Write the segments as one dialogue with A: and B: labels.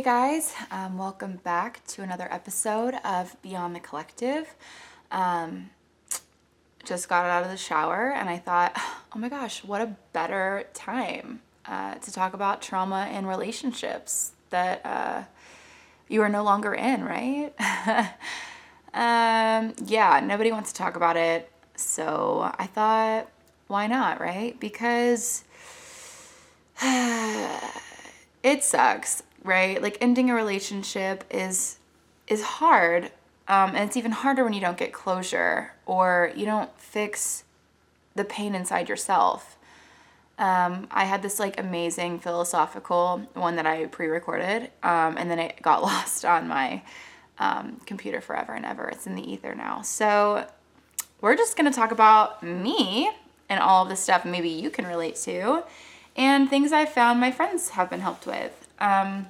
A: Hey guys, um, welcome back to another episode of Beyond the Collective. Um, just got out of the shower and I thought, oh my gosh, what a better time uh, to talk about trauma in relationships that uh, you are no longer in, right? um, yeah, nobody wants to talk about it. So I thought, why not, right? Because it sucks, right? Like ending a relationship is is hard, um, and it's even harder when you don't get closure or you don't fix the pain inside yourself. Um, I had this like amazing philosophical one that I pre-recorded, um, and then it got lost on my um, computer forever and ever. It's in the ether now. So we're just gonna talk about me and all of the stuff maybe you can relate to, and things I found my friends have been helped with. Um,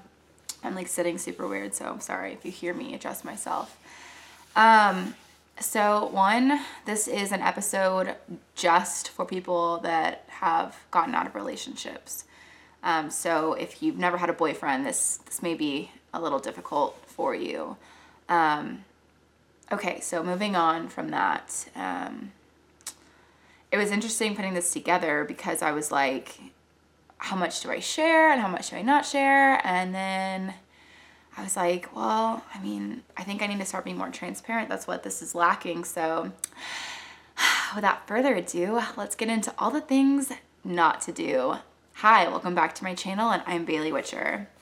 A: I'm like sitting super weird, so I'm sorry if you hear me adjust myself. Um, so, one, this is an episode just for people that have gotten out of relationships. Um, so, if you've never had a boyfriend, this this may be a little difficult for you. Um, okay, so moving on from that, um, it was interesting putting this together because I was like, how much do I share and how much do I not share? And then I was like, well, I mean, I think I need to start being more transparent. That's what this is lacking. So, without further ado, let's get into all the things not to do. Hi, welcome back to my channel, and I'm Bailey Witcher.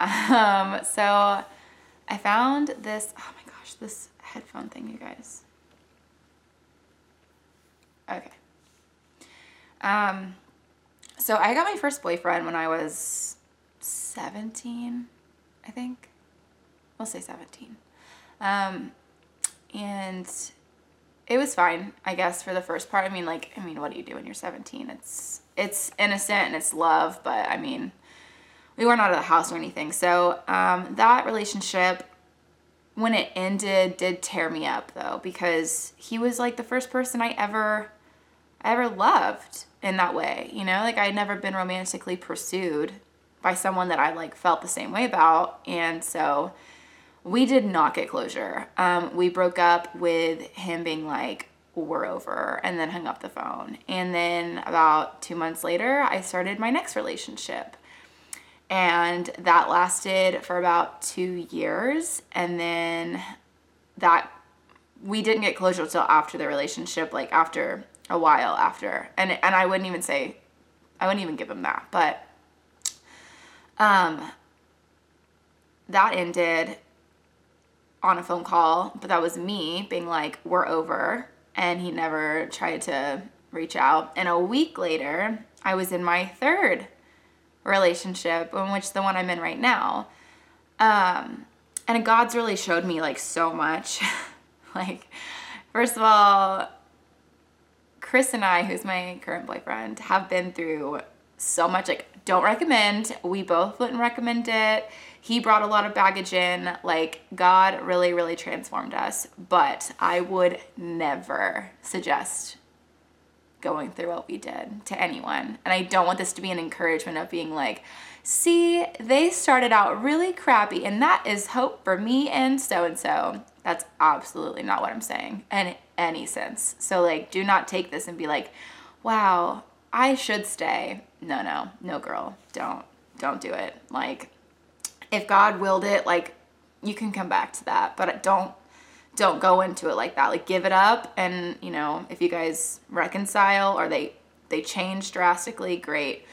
A: Um, so I found this, oh my gosh, this headphone thing, you guys. Okay. Um, so I got my first boyfriend when I was 17, I think. We'll say 17. Um, and it was fine, I guess, for the first part. I mean, like, I mean, what do you do when you're 17? It's it's innocent and it's love, but I mean, we weren't out of the house or anything. So um, that relationship, when it ended, did tear me up though, because he was like the first person I ever, I ever loved in that way. You know, like I had never been romantically pursued by someone that I like felt the same way about, and so we did not get closure. Um, we broke up with him being like, we're over, and then hung up the phone. And then about two months later, I started my next relationship. And that lasted for about two years. And then that we didn't get closure until after the relationship, like after a while after. And and I wouldn't even say I wouldn't even give him that. But um that ended on a phone call, but that was me being like, we're over. And he never tried to reach out. And a week later, I was in my third relationship, in which the one I'm in right now. Um, and God's really showed me like so much. like, first of all, Chris and I, who's my current boyfriend, have been through so much. Like, don't recommend. We both wouldn't recommend it he brought a lot of baggage in. Like, God really, really transformed us. But I would never suggest going through what we did to anyone. And I don't want this to be an encouragement of being like, see, they started out really crappy, and that is hope for me and so and so. That's absolutely not what I'm saying in any sense. So, like, do not take this and be like, wow, I should stay. No, no, no, girl, don't, don't do it. Like, if God willed it, like you can come back to that, but don't don't go into it like that. Like give it up and, you know, if you guys reconcile or they they change drastically, great.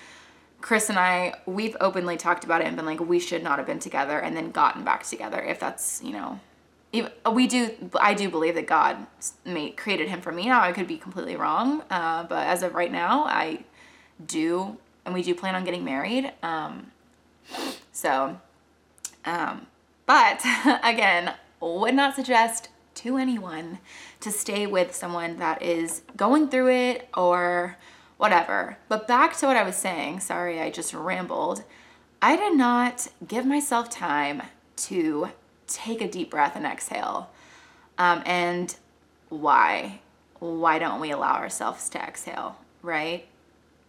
A: Chris and I, we've openly talked about it and been like, we should not have been together and then gotten back together if that's, you know, we do, I do believe that God made, created him for me. Now I could be completely wrong, uh, but as of right now, I do, and we do plan on getting married. Um, so um, but again, would not suggest to anyone to stay with someone that is going through it or whatever. But back to what I was saying, sorry, I just rambled. I did not give myself time to take a deep breath and exhale. Um, and why? Why don't we allow ourselves to exhale, right?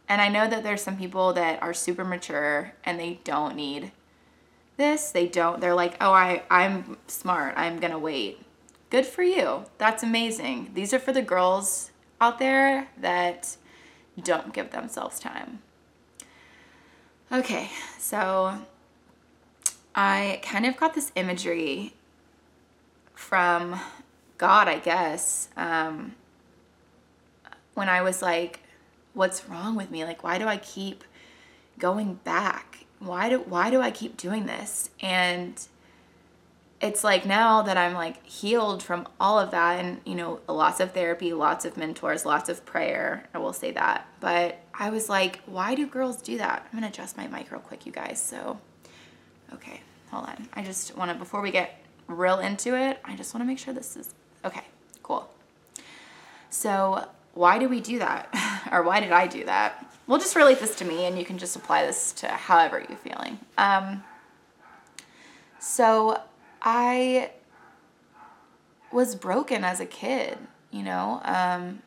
A: And I know that there's some people that are super mature and they don't need this. They don't. They're like, "Oh, I I'm smart. I'm going to wait." Good for you. That's amazing. These are for the girls out there that don't give themselves time. Okay, so I kind of got this imagery from God, I guess, um, when I was like, what's wrong with me? Like, why do I keep going back? Why do, why do I keep doing this? And it's like now that I'm like healed from all of that and you know lots of therapy, lots of mentors, lots of prayer, I will say that. But I was like, why do girls do that? I'm going to adjust my mic real quick, you guys. So okay, hold on. I just want to before we get real into it, I just want to make sure this is okay. Cool. So, why do we do that? or why did I do that? We'll just relate this to me and you can just apply this to however you're feeling. Um, so I was broken as a kid, you know. Um,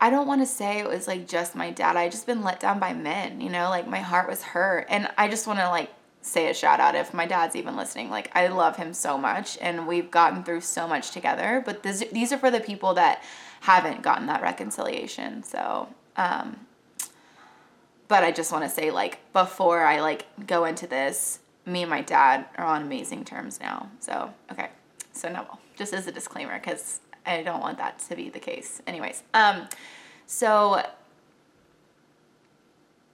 A: I don't want to say it was like just my dad. I just been let down by men, you know, like my heart was hurt. And I just want to like say a shout out if my dad's even listening. Like I love him so much and we've gotten through so much together, but this, these are for the people that haven't gotten that reconciliation. So, um but I just want to say like before I like go into this, me and my dad are on amazing terms now. So, okay. So, no, just as a disclaimer, because I don't want that to be the case. Anyways, um, so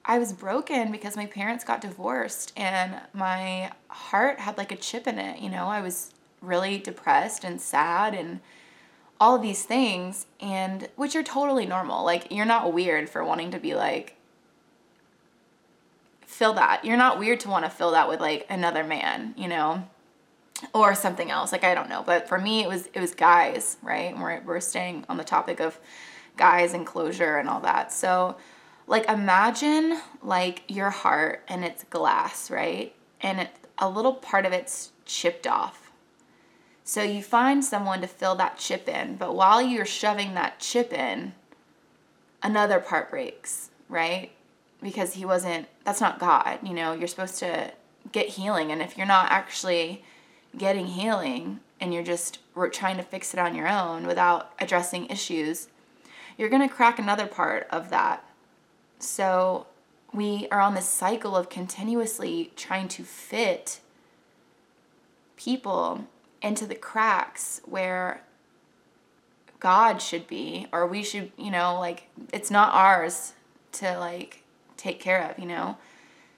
A: I was broken because my parents got divorced and my heart had like a chip in it. You know, I was really depressed and sad and all these things, and which are totally normal. Like, you're not weird for wanting to be like, fill that. You're not weird to want to fill that with like another man, you know, or something else. Like I don't know, but for me it was it was guys, right? we're we're staying on the topic of guys and closure and all that. So like imagine like your heart and it's glass, right? And it, a little part of it's chipped off. So you find someone to fill that chip in, but while you're shoving that chip in, another part breaks, right? because he wasn't that's not God, you know, you're supposed to get healing and if you're not actually getting healing and you're just trying to fix it on your own without addressing issues, you're going to crack another part of that. So we are on this cycle of continuously trying to fit people into the cracks where God should be, or we should, you know, like it's not ours to like take care of, you know?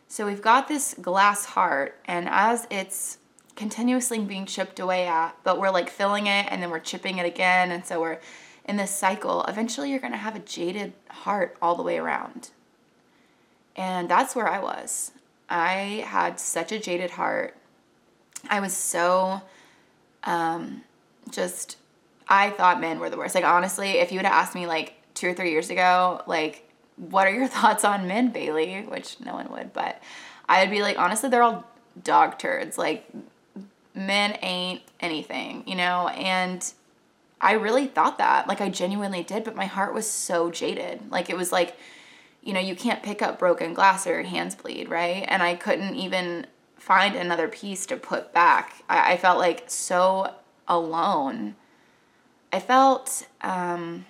A: So we've got this glass heart, and as it's continuously being chipped away at, but we're like filling it and then we're chipping it again, and so we're in this cycle, eventually you're gonna have a jaded heart all the way around. And that's where I was. I had such a jaded heart. I was so um, just, I thought men were the worst. Like, honestly, if you would have asked me like two or three years ago, like, what are your thoughts on men, Bailey? Which no one would, but I'd be like, honestly, they're all dog turds. Like, men ain't anything, you know? And I really thought that. Like, I genuinely did, but my heart was so jaded. Like, it was like, you know, you can't pick up broken glass or your hands bleed, right? And I couldn't even find another piece to put back. I, I felt like so alone. I felt, um,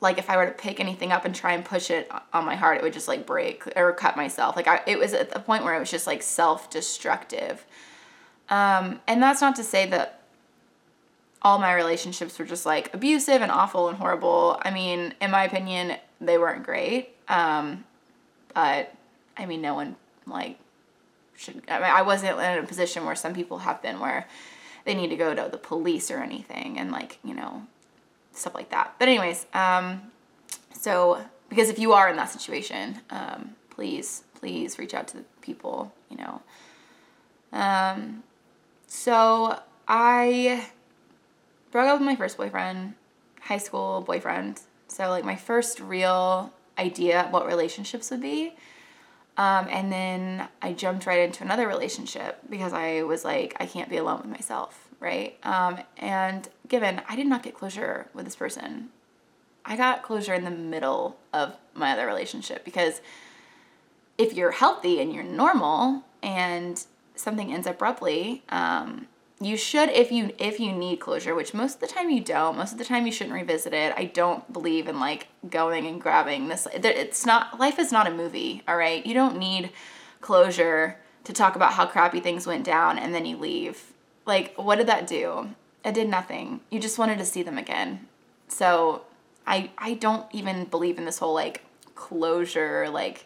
A: like if I were to pick anything up and try and push it on my heart, it would just like break or cut myself. Like I, it was at the point where it was just like self-destructive. Um, and that's not to say that all my relationships were just like abusive and awful and horrible. I mean, in my opinion, they weren't great. Um, but I mean, no one like should. I mean, I wasn't in a position where some people have been where they need to go to the police or anything and like you know stuff like that. But anyways, um, so because if you are in that situation, um, please, please reach out to the people, you know. Um, so I broke up with my first boyfriend, high school boyfriend. So like my first real idea what relationships would be. Um, and then I jumped right into another relationship because I was like, I can't be alone with myself right? Um, and given I did not get closure with this person, I got closure in the middle of my other relationship because if you're healthy and you're normal and something ends abruptly, um, you should if you if you need closure which most of the time you don't most of the time you shouldn't revisit it. I don't believe in like going and grabbing this it's not life is not a movie all right? You don't need closure to talk about how crappy things went down and then you leave. Like what did that do? It did nothing. You just wanted to see them again. So i i don't even believe in this whole like closure like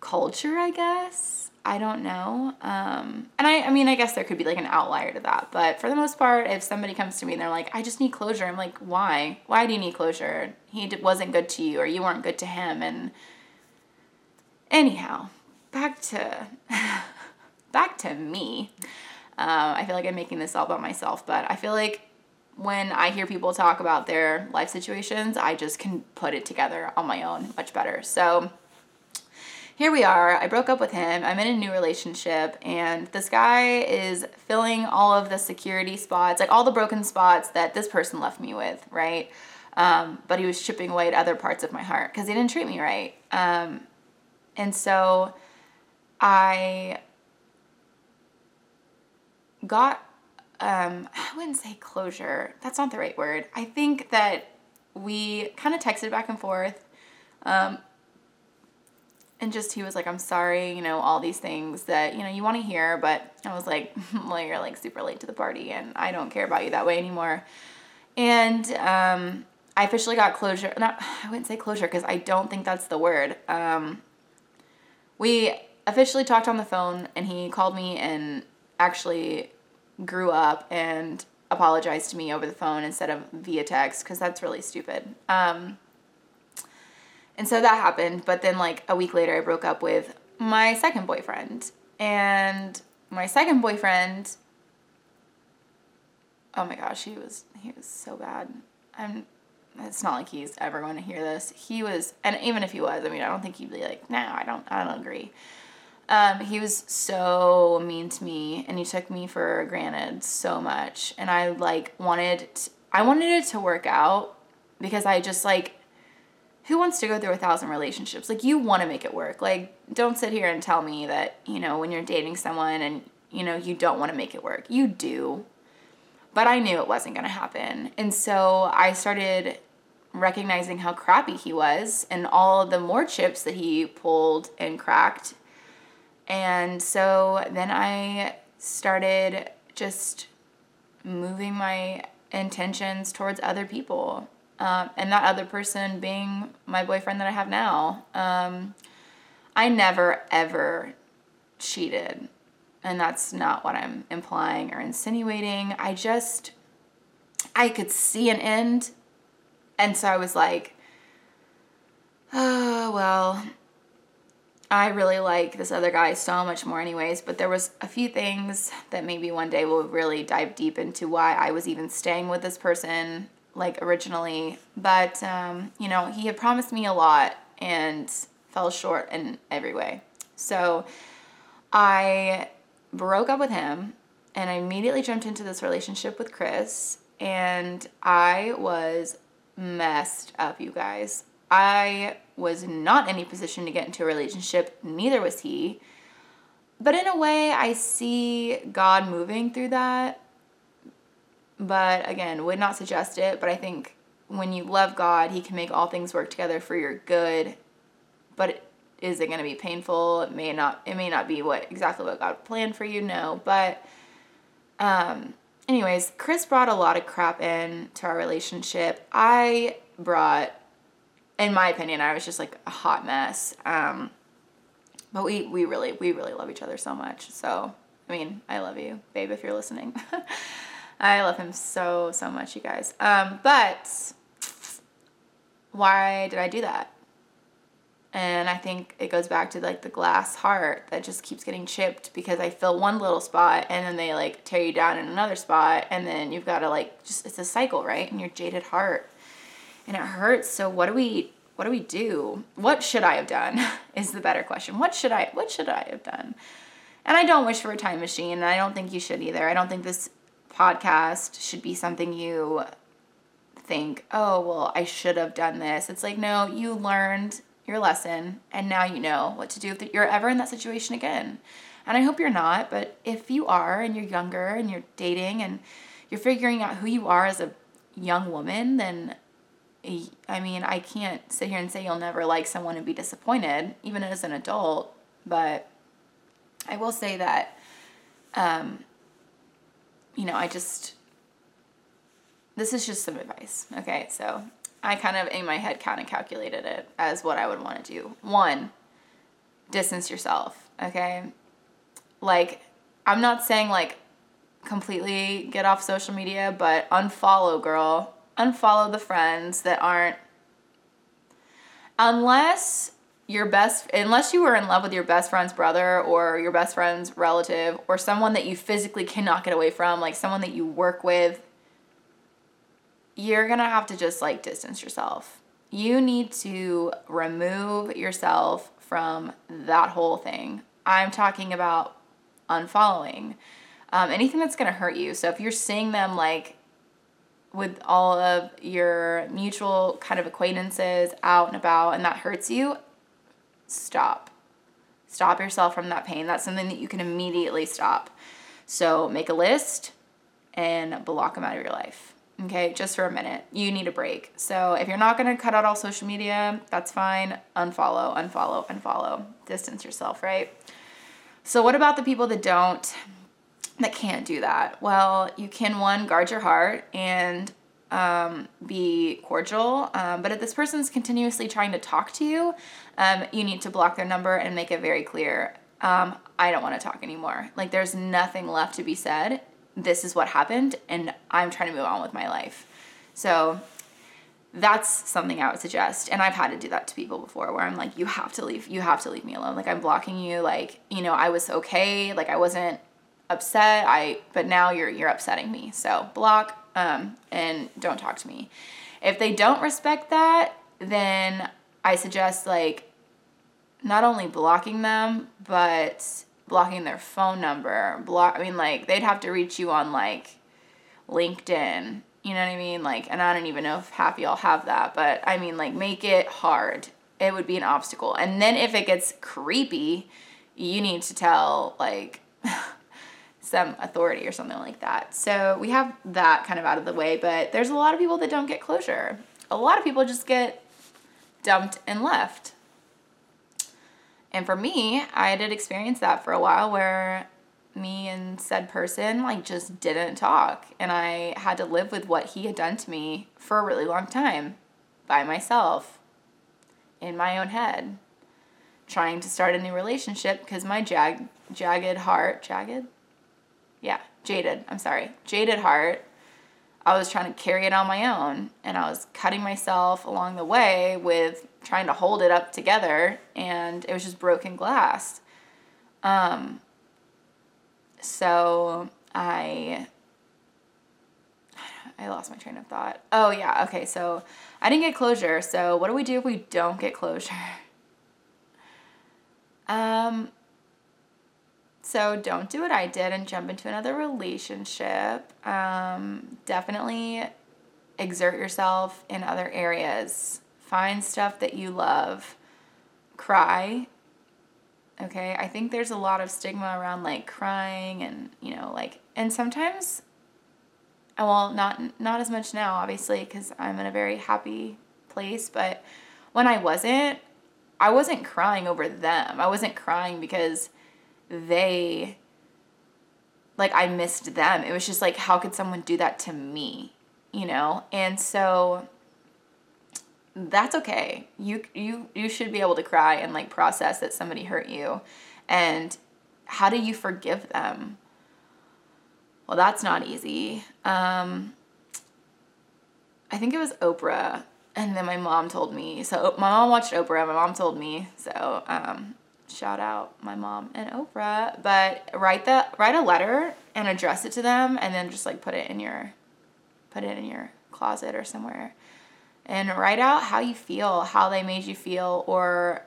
A: culture i guess I don't know. Um, and I, I mean, I guess there could be like an outlier to that. But for the most part, if somebody comes to me and they're like, I just need closure, I'm like, why? Why do you need closure? He wasn't good to you or you weren't good to him. And anyhow, back to, back to me. Uh, I feel like I'm making this all about myself, but I feel like when I hear people talk about their life situations, I just can put it together on my own much better. So, here we are. I broke up with him. I'm in a new relationship, and this guy is filling all of the security spots, like all the broken spots that this person left me with, right? Um, but he was chipping away at other parts of my heart because he didn't treat me right. Um, and so I got, um, I wouldn't say closure. That's not the right word. I think that we kind of texted back and forth. Um, and just he was like i'm sorry you know all these things that you know you want to hear but i was like well you're like super late to the party and i don't care about you that way anymore. And um, i officially got closure not i wouldn't say closure because i don't think that's the word. Um, we officially talked on the phone and he called me and actually grew up and apologized to me over the phone instead of via text because that's really stupid. Um, and so that happened. But then, like, a week later, I broke up with my second boyfriend. And my second boyfriend, oh my gosh, he was, he was so bad. I'm, it's not like he's ever going to hear this. He was, and even if he was, I mean, I don't think he'd be like, no, I don't, I don't agree. Um, he was so mean to me and he took me for granted so much. And I like wanted, to, I wanted it to work out because I just like who wants to go through a thousand relationships? Like you want to make it work. Like don't sit here and tell me that, you know, when you're dating someone and, you know, you don't want to make it work. You do. But I knew it wasn't going to happen. And so I started recognizing how crappy he was and all the more chips that he pulled and cracked. And so then I started just moving my intentions towards other people um, and that other person being my boyfriend that I have now. Um, I never ever cheated, and that's not what I'm implying or insinuating. I just, I could see an end, and so I was like, oh, well, I really like this other guy so much more anyways, but there was a few things that maybe one day we'll really dive deep into why I was even staying with this person like originally, but um, you know, he had promised me a lot and fell short in every way. So I broke up with him and I immediately jumped into this relationship with Chris and I was messed up, you guys. I was not in any position to get into a relationship, neither was he. But in a way, I see God moving through that but again, would not suggest it. But I think when you love God, He can make all things work together for your good. But is it going to be painful? It may not. It may not be what exactly what God planned for you. No, but um, anyways, Chris brought a lot of crap in to our relationship. I brought, in my opinion, I was just like a hot mess. Um, but we we really we really love each other so much. So I mean, I love you, babe, if you're listening. I love him so, so much, you guys. Um, but why did I do that? And I think it goes back to like the glass heart that just keeps getting chipped because I fill one little spot and then they like tear you down in another spot and then you've got to like just it's a cycle, right? And your jaded heart. And it hurts. So what do we what do we do? What should I have done? Is the better question. What should I what should I have done? And I don't wish for a time machine, and I don't think you should either. I don't think this podcast should be something you think, oh, well, I should have done this. It's like, no, you learned your lesson, and now you know what to do if you're ever in that situation again. And I hope you're not, but if you are and you're younger and you're dating and you're figuring out who you are as a young woman, then I mean, I can't sit here and say you'll never like someone and be disappointed, even as an adult, but I will say that, um, you know, I just, this is just some advice. Okay, so I kind of, in my head, kind of calculated it as what I would want to do. One, distance yourself, okay? Like, I'm not saying like completely get off social media, but unfollow, girl unfollow the friends that aren't unless your best unless you were in love with your best friend's brother or your best friend's relative or someone that you physically cannot get away from like someone that you work with you're going to have to just like distance yourself. You need to remove yourself from that whole thing. I'm talking about unfollowing. Um, anything that's going to hurt you. So if you're seeing them like with all of your mutual kind of acquaintances out and about and that hurts you, stop. Stop yourself from that pain. That's something that you can immediately stop. So make a list and block them out of your life. Okay, just for a minute. You need a break. So if you're not gonna cut out all social media, that's fine. Unfollow, unfollow, unfollow. Distance yourself, right? So, what about the people that don't? that can't do that? Well, you can one guard your heart and um, be cordial, um, but if this person's continuously trying to talk to you, um, you need to block their number and make it very clear. Um, I don't want to talk anymore. Like, there's nothing left to be said. This is what happened, and I'm trying to move on with my life. So, that's something I would suggest. And I've had to do that to people before where I'm like, you have to leave, you have to leave me alone. Like, I'm blocking you. Like, you know, I was okay. Like, I wasn't upset i but now you're you're upsetting me so block um, and don't talk to me if they don't respect that then i suggest like not only blocking them but blocking their phone number block i mean like they'd have to reach you on like linkedin you know what i mean like and i don't even know if half y'all have that but i mean like make it hard it would be an obstacle and then if it gets creepy you need to tell like some authority or something like that. So we have that kind of out of the way, but there's a lot of people that don't get closure. A lot of people just get dumped and left. And for me, I did experience that for a while where me and said person like just didn't talk and I had to live with what he had done to me for a really long time by myself in my own head trying to start a new relationship because my jag jagged heart jagged yeah, jaded. I'm sorry, jaded heart. I was trying to carry it on my own and I was cutting myself along the way with trying to hold it up together and it was just broken glass. Um, so I I lost my train of thought. Oh yeah, okay. So I didn't get closure. So what do we do if we don't get closure? Um so don't do what I did and jump into another relationship. Um, definitely exert yourself in other areas. Find stuff that you love. Cry. Okay, I think there's a lot of stigma around like crying and you know like and sometimes uh, well not not as much now obviously cuz I'm in a very happy place, but when I wasn't I wasn't crying over them. I wasn't crying because they like I missed them. It was just like how could someone do that to me? You know? And so that's okay. You you you should be able to cry and like process that somebody hurt you. And how do you forgive them? Well, that's not easy. Um I think it was Oprah and then my mom told me. So my mom watched Oprah, my mom told me. So um shout out my mom and Oprah, but write the write a letter and address it to them and then just like put it in your put it in your closet or somewhere. And write out how you feel, how they made you feel or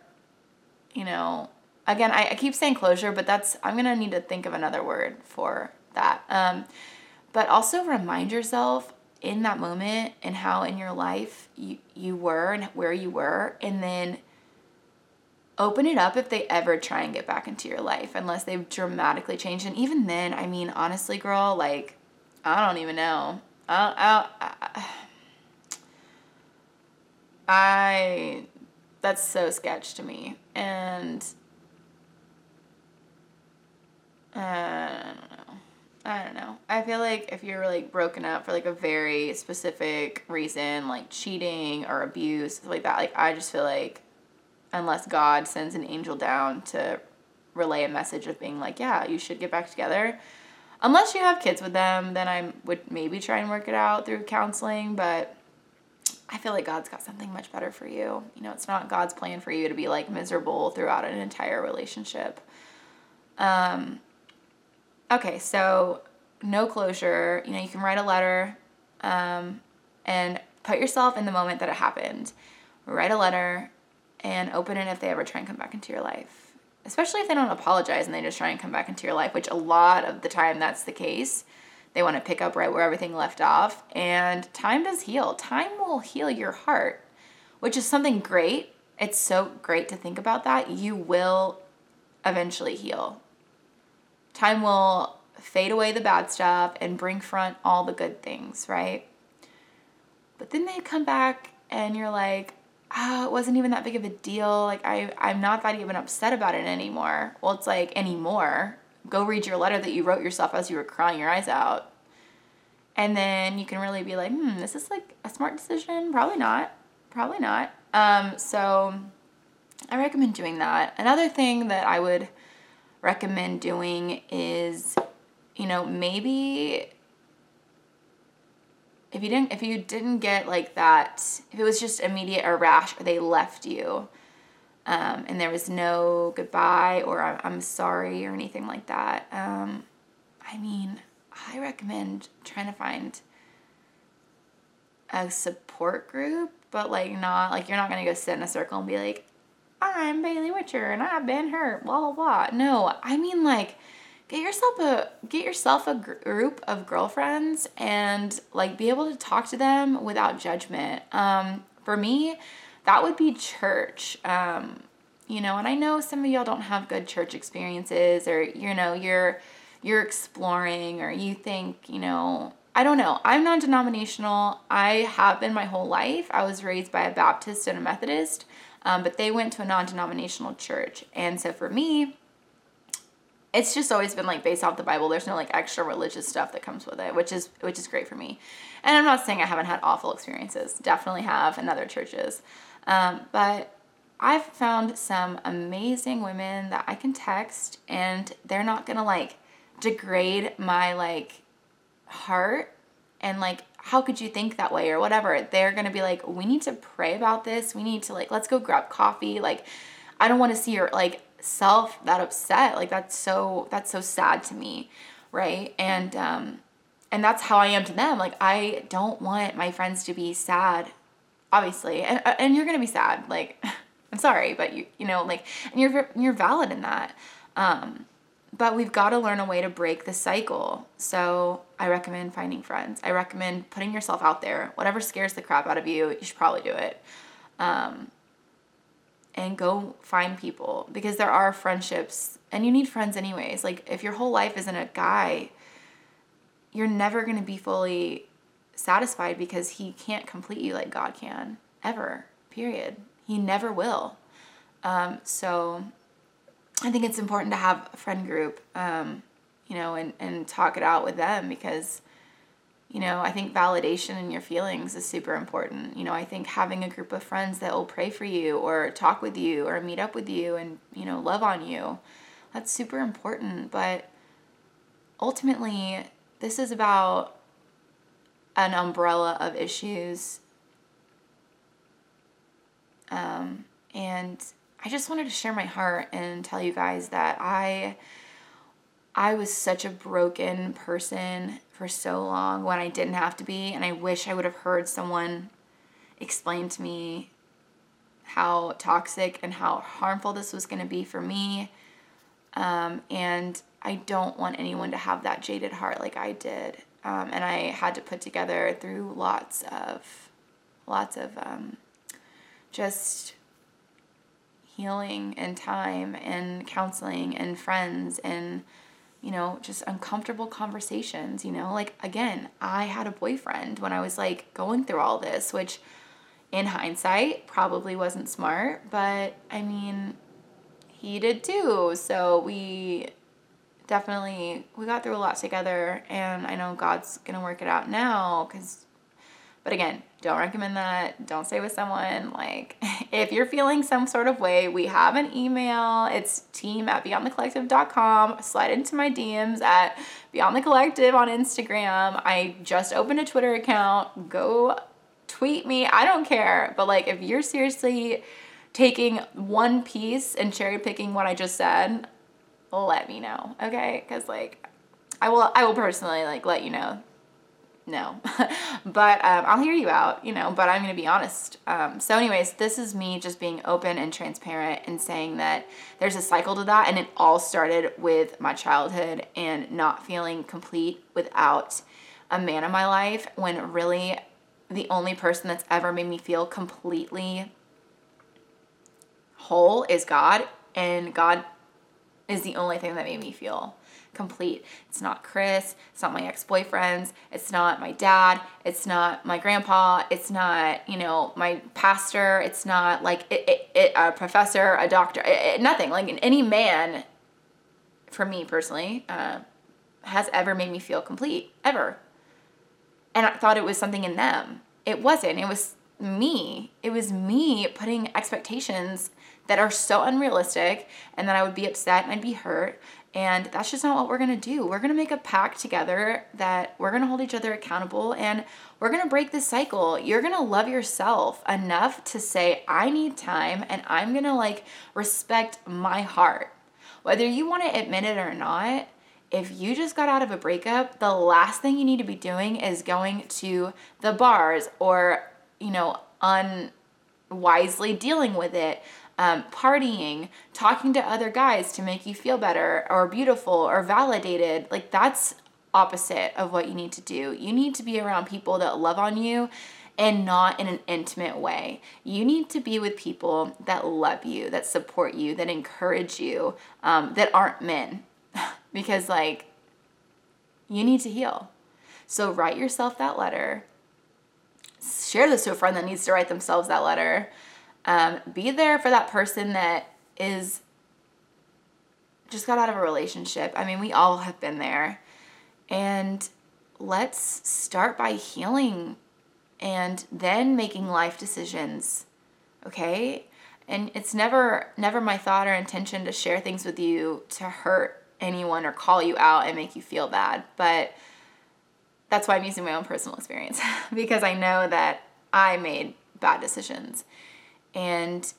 A: you know, again, I, I keep saying closure, but that's I'm gonna need to think of another word for that. Um, but also remind yourself in that moment and how in your life you, you were and where you were and then open it up if they ever try and get back into your life, unless they've dramatically changed. And even then, I mean, honestly, girl, like, I don't even know. I, I, I, I that's so sketch to me. And uh, I don't know. I don't know. I feel like if you're like broken up for like a very specific reason, like cheating or abuse, like that, like I just feel like unless God sends an angel down to relay a message of being like, yeah, you should get back together. Unless you have kids with them, then I would maybe try and work it out through counseling, but I feel like God's got something much better for you. You know, it's not God's plan for you to be like miserable throughout an entire relationship. Um, okay, so no closure. You know, you can write a letter um, and put yourself in the moment that it happened. Write a letter and open it if they ever try and come back into your life. Especially if they don't apologize and they just try and come back into your life, which a lot of the time that's the case. They want to pick up right where everything left off. And time does heal. Time will heal your heart, which is something great. It's so great to think about that. You will eventually heal. Time will fade away the bad stuff and bring front all the good things, right? But then they come back and you're like, oh, it wasn't even that big of a deal. Like I, I'm not that even upset about it anymore. Well, it's like anymore go read your letter that you wrote yourself as you were crying your eyes out. And then you can really be like, hmm, this is like a smart decision? Probably not. Probably not. Um, so I recommend doing that. Another thing that I would recommend doing is, you know, maybe if you didn't if you didn't get like that if it was just immediate or rash or they left you um, and there was no goodbye or I'm sorry or anything like that. Um, I mean, I recommend trying to find a support group, but like not like you're not gonna go sit in a circle and be like, I'm Bailey Witcher and I've been hurt, blah blah blah. No, I mean like get yourself a get yourself a group of girlfriends and like be able to talk to them without judgment. Um, for me, that would be church. Um, you know, and I know some of y'all don't have good church experiences or you know, you're you're exploring or you think, you know, I don't know. I'm non-denominational. I have been my whole life. I was raised by a Baptist and a Methodist, um, but they went to a non-denominational church. And so for me, it's just always been like based off the Bible. There's no like extra religious stuff that comes with it, which is which is great for me. And I'm not saying I haven't had awful experiences. Definitely have in other churches. Um, but I've found some amazing women that I can text and they're not gonna like degrade my like heart and like how could you think that way or whatever. They're gonna be like, we need to pray about this. We need to like let's go grab coffee. Like I don't want to see your like self that upset. Like that's so that's so sad to me, right? And um and that's how I am to them. Like I don't want my friends to be sad obviously. And, uh, and you're gonna be sad like i'm sorry but you you know like and you're you're valid in that. Um but we've got to learn a way to break the cycle. So i recommend finding friends. I recommend putting yourself out there. Whatever scares the crap out of you you should probably do it. Um and go find people because there are friendships and you need friends anyways. Like if your whole life isn't a guy you're never going to be fully satisfied because he can't complete you like God can ever. Period. He never will. Um, so I think it's important to have a friend group, um, you know, and, and talk it out with them because, you know, I think validation in your feelings is super important. You know, I think having a group of friends that will pray for you or talk with you or meet up with you and, you know, love on you, that's super important. But ultimately, this is about an umbrella of issues. Um, and I just wanted to share my heart and tell you guys that I I was such a broken person for so long when I didn't have to be and I wish I would have heard someone explain to me how toxic and how harmful this was going to be for me. Um, and I don't want anyone to have that jaded heart like I did um, and I had to put together through lots of lots of um, just healing and time and counseling and friends and you know, just uncomfortable conversations, you know? Like again, I had a boyfriend when I was like going through all this, which in hindsight probably wasn't smart, but I mean, he did too. So we definitely we got through a lot together and I know God's going to work it out now cuz but again, don't recommend that. Don't stay with someone. Like, if you're feeling some sort of way, we have an email. It's team at beyondthecollective.com. Slide into my DMs at Beyond the Collective on Instagram. I just opened a Twitter account. Go tweet me. I don't care. But, like, if you're seriously taking one piece and cherry picking what I just said, let me know. Okay? Because, like, I will, I will personally, like, let you know no. but um, I'll hear you out, you know, but I'm to be honest. Um, so, anyways, this is me just being open and transparent and saying that there's a cycle to that. And it all started with my childhood and not feeling complete without a man in my life when really the only person that's ever made me feel completely whole is God. And God is the only thing that made me feel complete. It's not Chris, it's not my ex-boyfriends, it's not my dad, it's not my grandpa, it's not, you know, my pastor, it's not like it, it, it a professor, a doctor, nothing. Like any man, for me personally, uh, has ever made me feel complete, ever. And I thought it was something in them. It wasn't. It was me. It was me putting expectations that are so unrealistic and then I would be upset and I'd be hurt and that's just not what we're gonna do. We're gonna make a pact together that we're gonna hold each other accountable and we're gonna break this cycle. You're gonna love yourself enough to say, I need time and I'm gonna like respect my heart. Whether you wanna admit it or not, if you just got out of a breakup, the last thing you need to be doing is going to the bars or, you know, unwisely dealing with it um, partying, talking to other guys to make you feel better or beautiful or validated. Like that's opposite of what you need to do. You need to be around people that love on you and not in an intimate way. You need to be with people that love you, that support you, that encourage you, um, that aren't men. because, like, you need to heal. So, write yourself that letter. Share this to a friend that needs to write themselves that letter. Um, be there for that person that is just got out of a relationship. I mean, we all have been there. And let's start by healing and then making life decisions. Okay? And it's never never my thought or intention to share things with you to hurt anyone or call you out and make you feel bad. But that's why I'm using my own personal experience because I know that I made bad decisions. And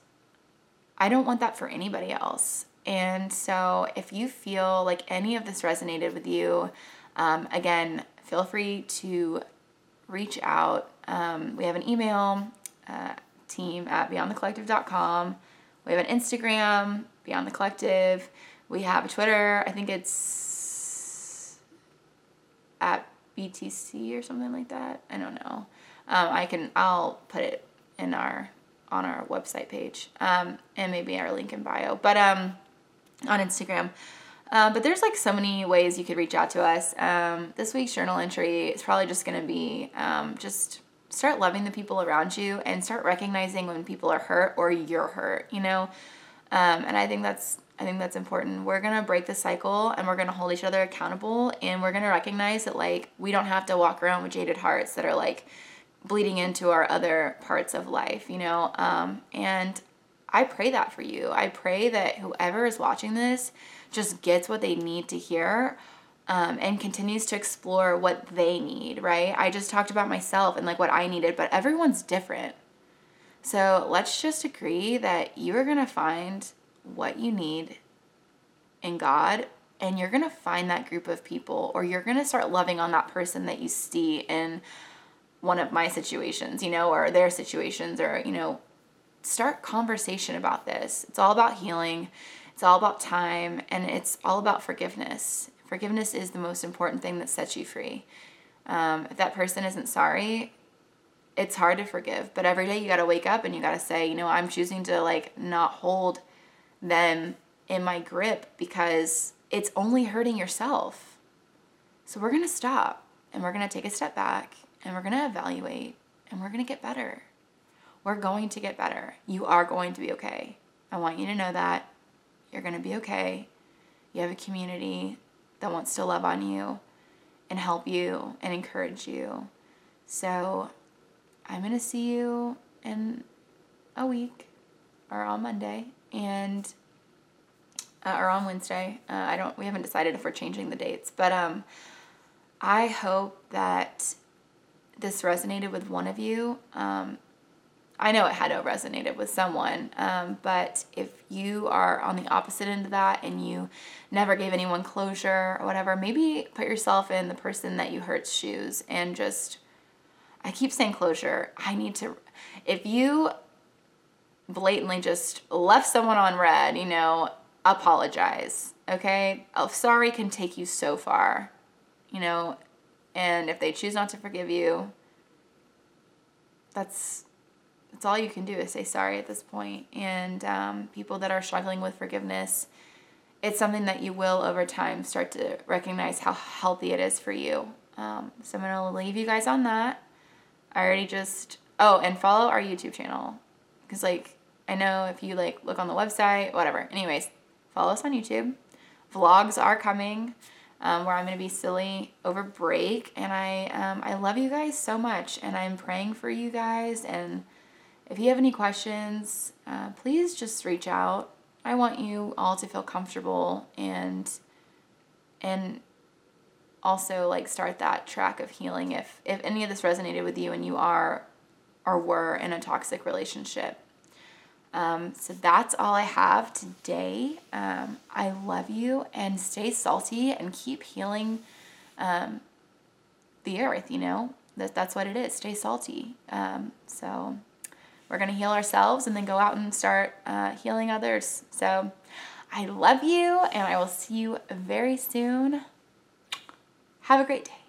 A: I don't want that for anybody else. And so if you feel like any of this resonated with you, um, again, feel free to reach out. Um, we have an email, uh, team at beyondthecollective.com. We have an Instagram, Beyond the Collective. We have a Twitter. I think it's at BTC or something like that. I don't know. Um, I can, I'll put it in our on our website page um, and maybe our link in bio, but um, on Instagram. Uh, but there's like so many ways you could reach out to us. Um, this week's journal entry is probably just going to be um, just start loving the people around you and start recognizing when people are hurt or you're hurt, you know? Um, and I think that's I think that's important. We're gonna break the cycle and we're gonna hold each other accountable and we're gonna recognize that like we don't have to walk around with jaded hearts that are like bleeding into our other parts of life, you know? Um, and I pray that for you. I pray that whoever is watching this just gets what they need to hear um, and continues to explore what they need, right? I just talked about myself and like what I needed, but everyone's different. So let's just agree that you are going to find what you need in God and you're going to find that group of people or you're going to start loving on that person that you see in one of my situations, you know, or their situations, or, you know, start conversation about this. It's all about healing, it's all about time, and it's all about forgiveness. Forgiveness is the most important thing that sets you free. Um, if that person isn't sorry, it's hard to forgive, but every day you got to wake up and you got to say, you know, I'm choosing to like not hold them in my grip because it's only hurting yourself. So we're going to stop and we're going to take a step back and we're going to evaluate and we're going to get better. We're going to get better. You are going to be okay. I want you to know that you're going to be okay. You have a community that wants to love on you and help you and encourage you. So I'm going to see you in a week or on Monday and uh, or on Wednesday. Uh, I don't we haven't decided if we're changing the dates, but um I hope that this resonated with one of you. Um, I know it had to resonated with someone, um, but if you are on the opposite end of that and you never gave anyone closure or whatever, maybe put yourself in the person that you hurt's shoes and just I keep saying closure. I need to, if you blatantly just left someone on read, you know, apologize. Okay? Oh, sorry can take you so far, you know, and if they choose not to forgive you, that's that's all you can do is say sorry at this point. And um, people that are struggling with forgiveness, it's something that you will over time start to recognize how healthy it is for you. Um, so I'm gonna leave you guys on that. I already just oh, and follow our YouTube channel because like I know if you like look on the website, whatever. Anyways, follow us on YouTube. Vlogs are coming. Um, where I'm gonna be silly over break, and I um, I love you guys so much, and I'm praying for you guys. And if you have any questions, uh, please just reach out. I want you all to feel comfortable and and also like start that track of healing if if any of this resonated with you and you are or were in a toxic relationship um, so that's all i have today. Um, i love you and stay salty and keep healing um, the earth you know? That, that's what it is stay salty. Um, so we're going to heal ourselves and then go out and start uh, healing others. So i love you and i will see you very soon. Have a great day.